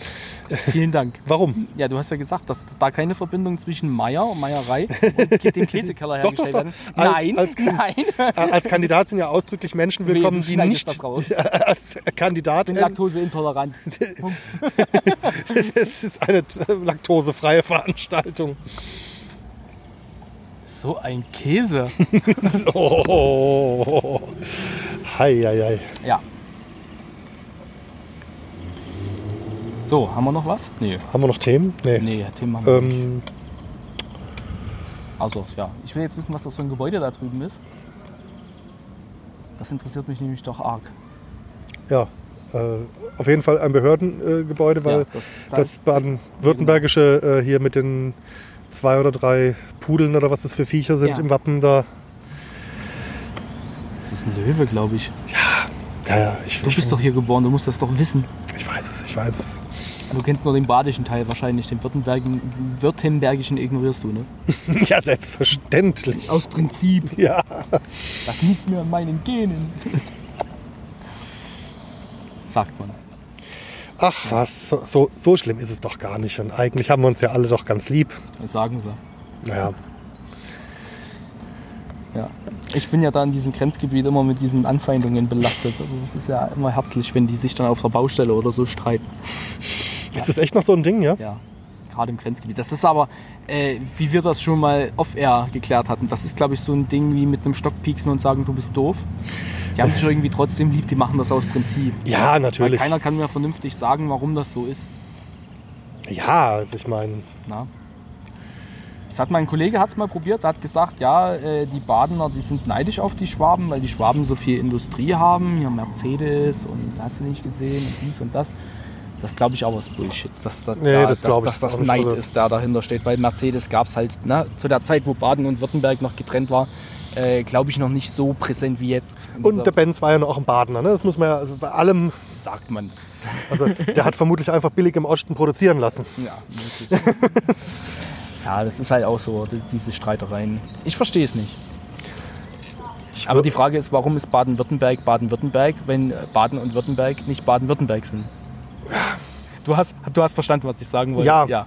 Vielen Dank. Warum? Ja, du hast ja gesagt, dass da keine Verbindung zwischen Meier und Meierei und dem Käsekeller Doch, doch, hergestellt doch. werden. Al- Nein, als nein. Äh, Als Kandidat sind ja ausdrücklich Menschen willkommen, du die nicht raus. als Ich bin laktoseintolerant. Es ist eine äh, laktosefreie Veranstaltung. So ein Käse. Oh. Hei, hei, hei. Ja. So, haben wir noch was? Nee. Haben wir noch Themen? Nee. Nee, Themen haben wir nicht. Ähm, Also, ja. Ich will jetzt wissen, was das für ein Gebäude da drüben ist. Das interessiert mich nämlich doch arg. ja, äh, auf jeden Fall ein Behördengebäude, äh, weil Ja, das- da das ist- baden-württembergische äh, hier mit den zwei oder drei Pudeln oder was das für Viecher sind Ja. im Wappen da. Das ist ein Löwe, glaube ich. Ja, ja, ich, Du ich, bist doch hier geboren, du musst das doch wissen. ich weiß es, ich weiß es. Du kennst nur den badischen Teil wahrscheinlich, den Württembergischen, Württembergischen ignorierst du, ne? Ja, selbstverständlich. Aus Prinzip. Ja. Das liegt mir an meinen Genen. Sagt man. Ach was, so, so, so schlimm ist es doch gar nicht. Und eigentlich haben wir uns ja alle doch ganz lieb. Das sagen sie. Naja, Ja. Ich bin ja da in diesem Grenzgebiet immer mit diesen Anfeindungen belastet. Also es ist ja immer herzlich, wenn die sich dann auf der Baustelle oder so streiten. ist das echt noch so ein Ding, ja? Ja, gerade im Grenzgebiet. Das ist aber, äh, wie wir das schon mal off-air geklärt hatten, das ist, glaube ich, so ein Ding wie mit einem Stock pieksen und sagen, du bist doof. Die haben sich irgendwie trotzdem lieb, die machen das aus Prinzip. Ja, Weil natürlich. keiner kann mir vernünftig sagen, warum das so ist. Ja, also ich meine? Das hat mein Kollege hat's mal probiert, der hat gesagt, ja, äh, die Badener, die sind neidisch auf die Schwaben, weil die Schwaben so viel Industrie haben, hier Mercedes und hast du nicht gesehen und dies und das. Das glaube ich aber ist Bullshit. Dass, dass, Nee, da- das dass, dass das. Neid Also- ist, der dahinter steht, weil Mercedes gab es halt ne, zu der Zeit, wo Baden und Württemberg noch getrennt war, äh, glaube ich noch nicht so präsent wie jetzt. Und der Benz war ja noch ein Badener, ne? Das muss man ja, also bei allem, sagt man. also der hat vermutlich einfach billig im Osten produzieren lassen. Ja, ja, das ist halt auch so, die- diese Streitereien. Ich verstehe es nicht. Ich Aber die Frage ist, warum ist Baden-Württemberg Baden-Württemberg, wenn Baden und Württemberg nicht Baden-Württemberg sind? Du hast, du hast verstanden, was ich sagen wollte. Ja. Ja,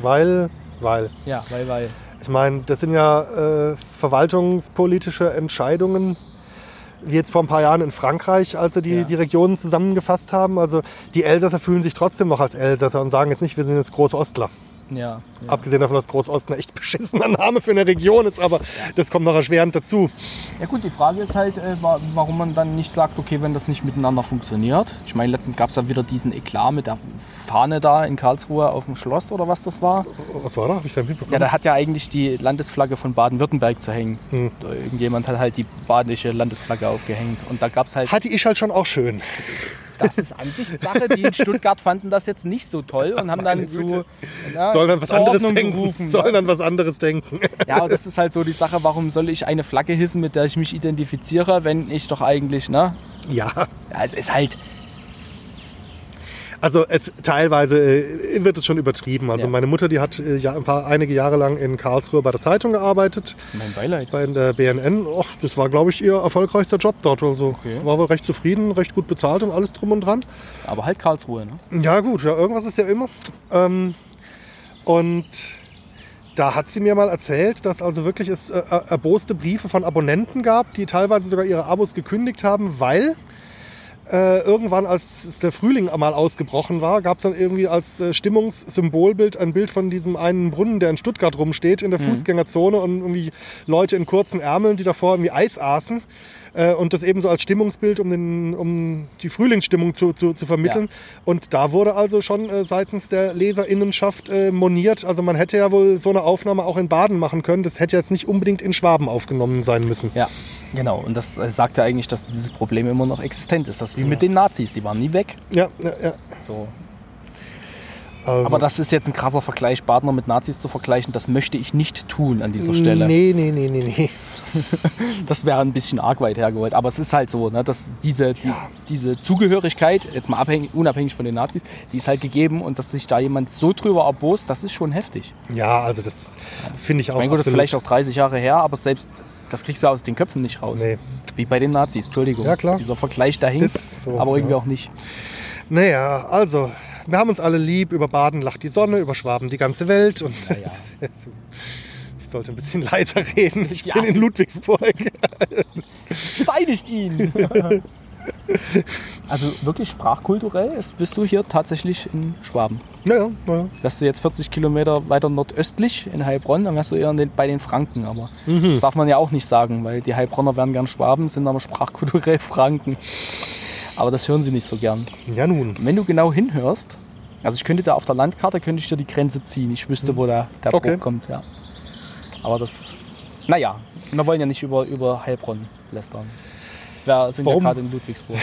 weil, weil, ja weil, weil. Ich meine, das sind ja äh, verwaltungspolitische Entscheidungen, wie jetzt vor ein paar Jahren in Frankreich, als sie die, Ja. die Regionen zusammengefasst haben. Also die Elsässer fühlen sich trotzdem noch als Elsässer und sagen jetzt nicht, wir sind jetzt Großostler. Ja, ja. Abgesehen davon, dass Großosten ein echt beschissener Name für eine Region ist, aber das kommt noch erschwerend dazu. ja gut, die Frage ist halt, äh, wa- warum man dann nicht sagt, okay, wenn das nicht miteinander funktioniert. Ich meine, letztens gab es ja wieder diesen Eklat mit der Fahne da in Karlsruhe auf dem Schloss oder was das war. Was war da? Hab ich keinen mitbekommen. Ja, da hat ja eigentlich die Landesflagge von Baden-Württemberg zu hängen. Hm. Irgendjemand hat halt die badische Landesflagge aufgehängt. Und da gab es halt Hatte ich halt schon auch schön. Das ist Ansichtssache. Die in Stuttgart fanden das jetzt nicht so toll und haben dann zu ja, Sollen dann was anderes Ordnung denken. gerufen. Sollen dann was anderes denken. Ja, aber das ist halt so die Sache, warum soll ich eine Flagge hissen, mit der ich mich identifiziere, wenn ich doch eigentlich, ne? Ja, Ja, es ist halt, also es, teilweise äh, wird es schon übertrieben. Also Ja. meine Mutter, die hat äh, ja, ein paar, einige Jahre lang in Karlsruhe bei der Zeitung gearbeitet, mein Beileid. bei der BNN. Och, das war, glaube ich, ihr erfolgreichster Job dort. Also Okay. war wohl recht zufrieden, recht gut bezahlt und alles drum und dran. Aber halt Karlsruhe, ne? Ja gut, ja, irgendwas ist ja immer. Ähm, und da hat sie mir mal erzählt, dass also wirklich es äh, erboste Briefe von Abonnenten gab, die teilweise sogar ihre Abos gekündigt haben, weil äh, irgendwann, als der Frühling mal ausgebrochen war, gab es dann irgendwie als äh, Stimmungssymbolbild ein Bild von diesem einen Brunnen, der in Stuttgart rumsteht, in der Fußgängerzone und irgendwie Leute in kurzen Ärmeln, die davor irgendwie Eis aßen. Äh, und das eben so als Stimmungsbild, um, den, um die Frühlingsstimmung zu, zu, zu vermitteln. Und da wurde also schon äh, seitens der Leserinnenschaft äh, moniert, also man hätte ja wohl so eine Aufnahme auch in Baden machen können. Das hätte jetzt nicht unbedingt in Schwaben aufgenommen sein müssen. Ja, genau. Und das äh, sagt ja eigentlich, dass dieses Problem immer noch existent ist. Das ist wie mit den Nazis, die waren nie weg. Ja, ja, ja. So. Also, Aber das ist jetzt ein krasser Vergleich, Badner mit Nazis zu vergleichen. Das möchte ich nicht tun an dieser Stelle. Nee, nee, nee, nee, nee. Das wäre ein bisschen arg weit hergeholt. Aber es ist halt so, ne, dass diese, die, diese Zugehörigkeit, jetzt mal abhängig, unabhängig von den Nazis, die ist halt gegeben und dass sich da jemand so drüber erbost, das ist schon heftig. Ja, also das finde ich auch. mein Gott, das ist vielleicht auch 30 Jahre her, aber selbst das kriegst du aus den Köpfen nicht raus. Nee. Wie bei den Nazis, Entschuldigung. Ja, klar. Dieser Vergleich da hinkt, Ist so, aber irgendwie ja. auch nicht. Naja, also, wir haben uns alle lieb. Über Baden lacht die Sonne, über Schwaben die ganze Welt. Und ja. ich sollte ein bisschen leiser reden. Ich Ja. bin in Ludwigsburg. Steinigt ihn! also wirklich sprachkulturell ist, bist du hier tatsächlich in Schwaben. Naja, naja. Wärst du jetzt 40 Kilometer weiter nordöstlich in Heilbronn, dann wärst du eher den, bei den Franken. Aber Mhm. das darf man ja auch nicht sagen, weil die Heilbronner werden gern Schwaben, sind aber sprachkulturell Franken. Aber das hören sie nicht so gern. Ja, nun. Wenn du genau hinhörst, also ich könnte da auf der Landkarte könnte ich dir die Grenze ziehen. Ich wüsste, wo der, der Okay. Bruch kommt. Ja. Aber das, naja, wir wollen ja nicht über, über Heilbronn lästern. Wir sind Warum? ja gerade in Ludwigsburg.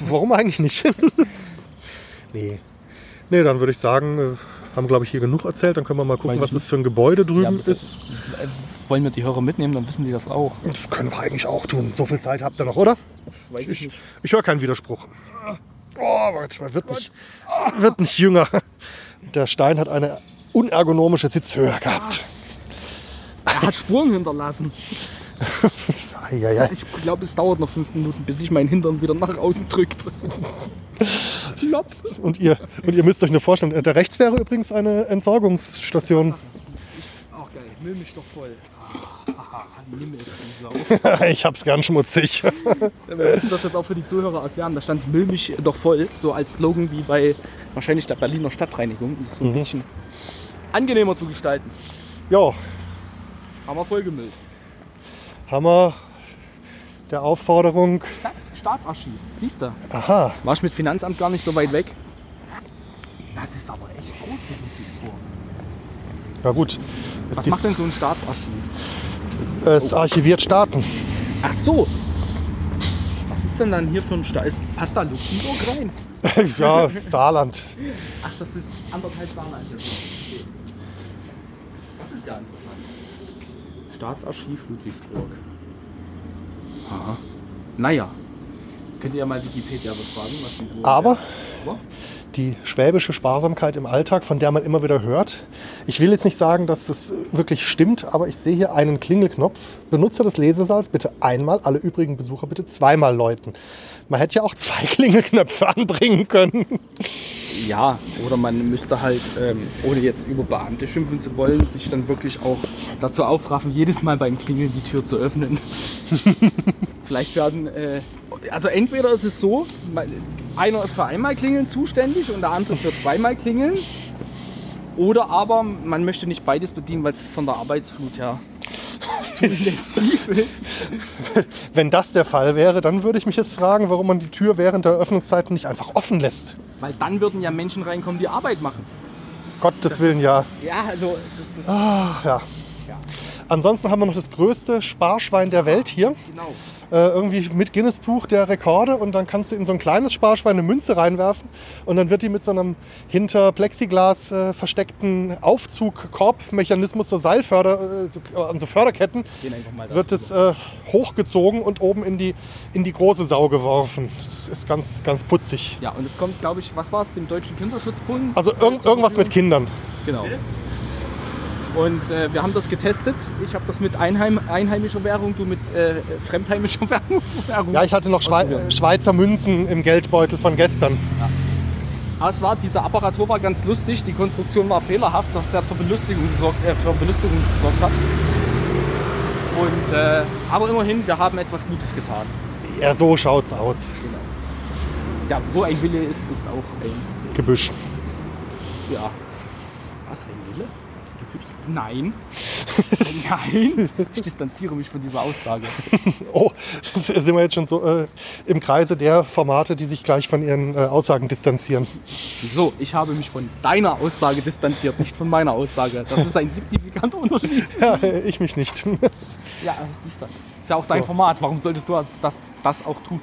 Warum eigentlich nicht? nee. Nee, dann würde ich sagen, äh, haben glaube ich hier genug erzählt. Dann können wir mal gucken, ich was das für ein Gebäude drüben bitte. ist. Äh, Wollen wir die Hörer mitnehmen, dann wissen die das auch. Das können wir eigentlich auch tun. So viel Zeit habt ihr noch, oder? Weiß Ich, ich höre keinen Widerspruch. Oh, Gott, man wird nicht, wird nicht jünger. Der Stein hat eine unergonomische Sitzhöhe gehabt. Er hat Spuren hinterlassen. Eieiei. Ich glaube, es dauert noch fünf Minuten, bis sich mein Hintern wieder nach außen drückt. Und ihr, und ihr müsst euch nur vorstellen, äh, da rechts wäre übrigens eine Entsorgungsstation. Ach geil, müll mich doch voll. Ah, nimm es, die Sau. ich hab's gern schmutzig. Wir müssen das jetzt auch für die Zuhörer erklären. Da stand Müll mich doch voll, so als Slogan wie bei wahrscheinlich der Berliner Stadtreinigung. Das ist so ein bisschen angenehmer zu gestalten. Ja, Haben wir vollgemüllt. Hammer der Aufforderung. Das Staatsarchiv, siehst du. Aha, War ich mit Finanzamt gar nicht so weit weg. Das ist aber echt groß für Ludwigsburg. ja gut. Was macht denn so ein Staatsarchiv? es archiviert Staaten. Ach so. Was ist denn dann hier für ein Staat? Passt da Luxemburg rein? ja, Saarland. Ach, das ist anderthalb Saarland. Okay. Das ist ja interessant. Staatsarchiv Ludwigsburg. Aha. Naja. Könnt ihr ja mal Wikipedia befragen, was die Aber? die schwäbische Sparsamkeit im Alltag, von der man immer wieder hört. Ich will jetzt nicht sagen, dass das wirklich stimmt, aber ich sehe hier einen Klingelknopf. Benutzer des Lesesaals bitte einmal, alle übrigen Besucher bitte zweimal läuten. Man hätte ja auch zwei Klingelknöpfe anbringen können. Ja, oder man müsste halt, ähm, ohne jetzt über Beamte schimpfen zu wollen, sich dann wirklich auch dazu aufraffen, jedes Mal beim Klingeln die Tür zu öffnen. Vielleicht werden, äh, also entweder ist es so, einer ist für einmal Klingeln zuständig und der andere für zweimal Klingeln. Oder aber man möchte nicht beides bedienen, weil es von der Arbeitsflut her zu intensiv ist. Wenn das der Fall wäre, dann würde ich mich jetzt fragen, warum man die Tür während der Öffnungszeiten nicht einfach offen lässt. Weil dann würden ja Menschen reinkommen, die Arbeit machen. Gottes Willen, ja. Ja, also das, das Ach, ja. ja, Ansonsten haben wir noch das größte Sparschwein der Welt hier. genau. Äh, irgendwie mit Guinness-Buch der Rekorde und dann kannst du in so ein kleines Sparschwein eine Münze reinwerfen und dann wird die mit so einem hinter Plexiglas äh, versteckten Aufzug-Korbmechanismus, so Seilförder, äh, an so Förderketten, wird es äh, hochgezogen und oben in die, in die große Sau geworfen. Das ist ganz, ganz putzig. Ja, und es kommt, glaube ich, was war es, dem Deutschen Kinderschutzbund? Also irg irgendwas mit Kindern. Genau. Und äh, wir haben das getestet. Ich habe das mit Einheim einheimischer Währung, du mit äh, fremdheimischer Währung. Ja, ich hatte noch Schwei äh, Schweizer Münzen im Geldbeutel von gestern. Aber es war, diese Apparatur war ganz lustig. Die Konstruktion war fehlerhaft, das ja zur Belustigung gesorgt, äh, für Belustigung gesorgt hat. Und, äh, aber immerhin, wir haben etwas Gutes getan. Ja, so schaut's aus. Ja, wo ein Wille ist, ist auch ein. Gebüsch. Ja. Was, ein Wille? Nein. Nein. Ich distanziere mich von dieser Aussage. Oh, sind wir jetzt schon so äh, im Kreise der Formate, die sich gleich von ihren äh, Aussagen distanzieren. So, ich habe mich von deiner Aussage distanziert, nicht von meiner Aussage. Das ist ein signifikanter Unterschied. Ja, ich mich nicht. Ja, das siehst du. Ist ja auch dein So. Format. Warum solltest du das, das auch tun?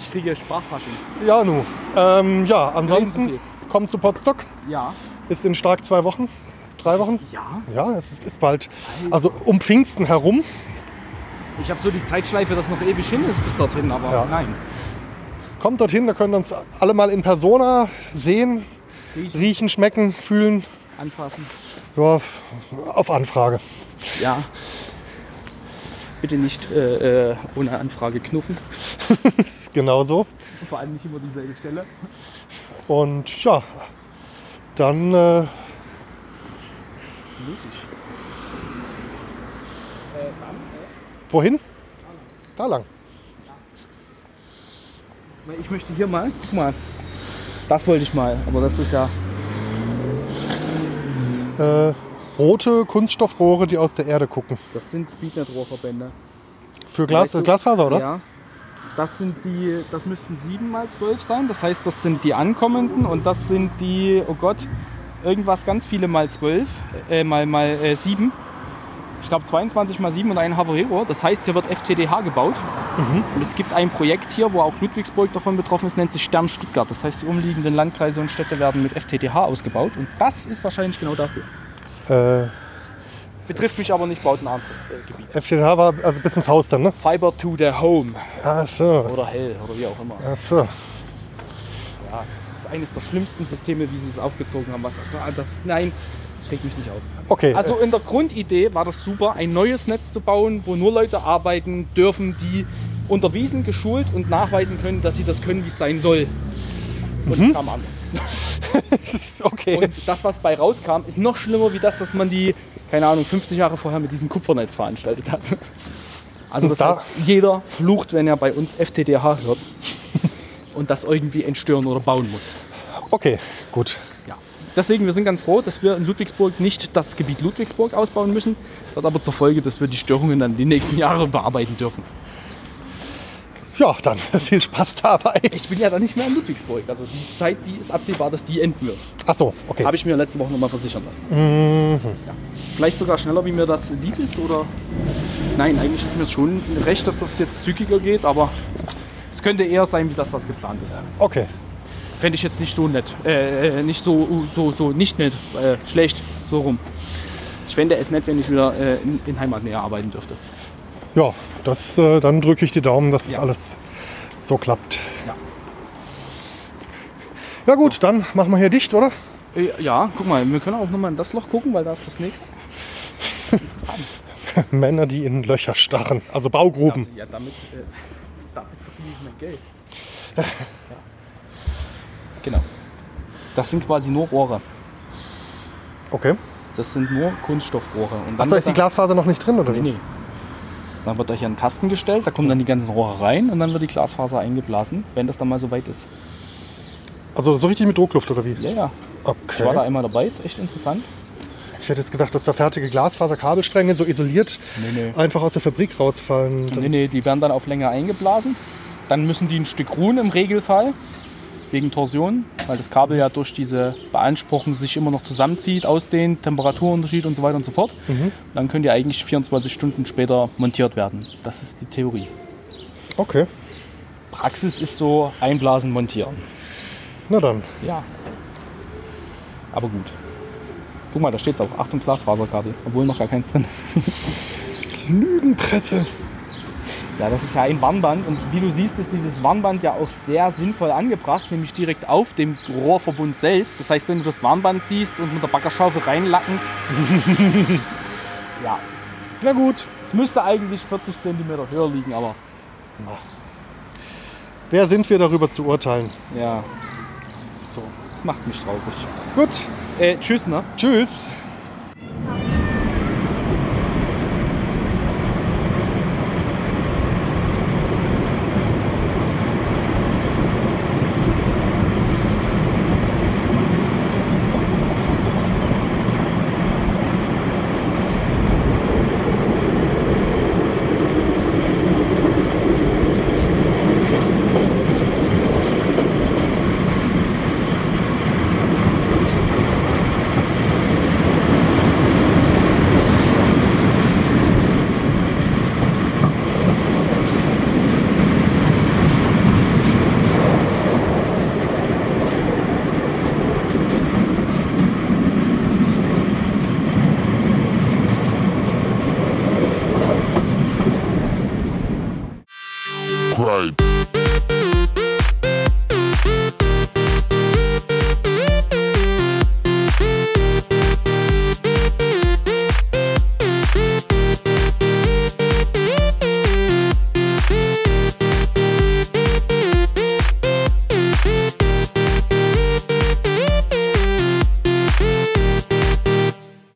Ich kriege Sprachfasching. ja, nu. Ähm, ja, ansonsten Sie kommt zu Potsdok. Ja. Ist in stark zwei Wochen. Drei Wochen. Ja. Ja, es ist, ist bald. Also um Pfingsten herum. Ich habe so die Zeitschleife, dass noch ewig hin ist bis dorthin, aber Ja. nein. Kommt dorthin, da können wir uns alle mal in Persona sehen, Riechen, riechen, schmecken, fühlen. anfassen. Ja, auf Anfrage. Ja. Bitte nicht äh, äh, ohne Anfrage knuffen. Ist genau so. Vor allem nicht immer dieselbe Stelle. Und ja, dann äh, Mutig. Äh, dann, wohin? Da lang. äh, ich möchte hier mal, guck mal. Das wollte ich mal, aber das ist ja. Äh, rote Kunststoffrohre, die aus der Erde gucken. Das sind Speednet-Rohrverbände. Für Glas, du- Glasfaser, oder? Ja. Das sind die, das müssten 7 mal 12 sein. Das heißt, das sind die ankommenden und das sind die, oh Gott, irgendwas ganz viele mal 12, äh, mal, mal äh, 7. Ich glaube 22 mal 7 und ein Havarero. Das heißt, hier wird FTDH gebaut. Und es gibt ein Projekt hier, wo auch Ludwigsburg davon betroffen ist, nennt sich Stern Stuttgart. Das heißt, die umliegenden Landkreise und Städte werden mit FTDH ausgebaut. Und das ist wahrscheinlich genau dafür. Äh, Betrifft mich aber nicht, baut ein anderes äh, Gebiet. FTH war also bis ins Haus dann, ne? Fiber to the Home. Ach so. Oder Hell oder wie auch immer. Ach so. Ja, das eines der schlimmsten Systeme, wie sie es aufgezogen haben. Was- Das, nein, das regt mich nicht auf. Okay. Also in der Grundidee war das super, ein neues Netz zu bauen, wo nur Leute arbeiten dürfen, die unterwiesen, geschult und nachweisen können, dass sie das können, wie es sein soll. Und es kam anders. okay. Und das, was bei rauskam, ist noch schlimmer wie das, was man die, keine Ahnung, 50 Jahre vorher mit diesem Kupfernetz veranstaltet hat. Also das Da- heißt, jeder flucht, wenn er bei uns FTDH hört und das irgendwie entstören oder bauen muss. okay, gut. Ja. Deswegen, wir sind ganz froh, dass wir in Ludwigsburg nicht das Gebiet Ludwigsburg ausbauen müssen. Das hat aber zur Folge, dass wir die Störungen dann die nächsten Jahre bearbeiten dürfen. Ja, dann viel Spaß dabei. Ich bin ja dann nicht mehr in Ludwigsburg. Also die Zeit, die ist absehbar, dass die enden wird. Ach so, okay. Habe ich mir letzte Woche nochmal versichern lassen. Ja. Vielleicht sogar schneller, wie mir das lieb ist, oder? Nein, eigentlich ist mir schon recht, dass das jetzt zügiger geht, aber könnte eher sein, wie das, was geplant ist. Okay. Fände ich jetzt nicht so nett. Äh, äh, nicht so, so, so nicht nett, äh, schlecht, so rum. Ich fände es nett, wenn ich wieder äh, in, in Heimatnähe arbeiten dürfte. Ja, das, äh, dann drücke ich die Daumen, dass das Ja. alles so klappt. Ja. Ja gut, dann machen wir hier dicht, oder? Äh, ja, guck mal, wir können auch nochmal in das Loch gucken, weil da ist das nächste. Männer, die in Löcher starren, also Baugruben. Ja, damit, äh, damit verdiene ich mein Geld. Ja. Genau. Das sind quasi nur Rohre. Okay. Das sind nur Kunststoffrohre. Und Ach, da ist die Glasfaser noch nicht drin, oder Nee, wie? nee. Dann wird da hier ein Kasten gestellt, da kommen dann die ganzen Rohre rein und dann wird die Glasfaser eingeblasen, wenn das dann mal so weit ist. Also so richtig mit Druckluft, oder wie? Ja, ja. Ich war da Okay. einmal dabei, ist echt interessant. Ich hätte jetzt gedacht, dass da fertige Glasfaserkabelstränge so isoliert Nee, nee. einfach aus der Fabrik rausfallen. Nee, nee, die werden dann auf Länge eingeblasen. Dann müssen die ein Stück ruhen im Regelfall, wegen Torsion, weil das Kabel ja durch diese Beanspruchung sich immer noch zusammenzieht, aus den Temperaturunterschied und so weiter und so fort. Dann können die eigentlich 24 Stunden später montiert werden. Das ist die Theorie. Okay, Praxis ist so einblasen, montieren. na dann. Ja. Aber gut. Guck mal, da steht es auch. Achtung, Glasfaserkabel. Obwohl noch gar keins drin ist. Lügenpresse. Ja, das ist ja ein Warnband. Und wie du siehst, ist dieses Warnband ja auch sehr sinnvoll angebracht, nämlich direkt auf dem Rohrverbund selbst. Das heißt, wenn du das Warnband siehst und mit der Baggerschaufel reinlackst. ja, Na gut, es müsste eigentlich 40 cm höher liegen, aber wer sind wir darüber zu urteilen? ja. So, das macht mich traurig. Gut, Äh, tschüss, ne? tschüss.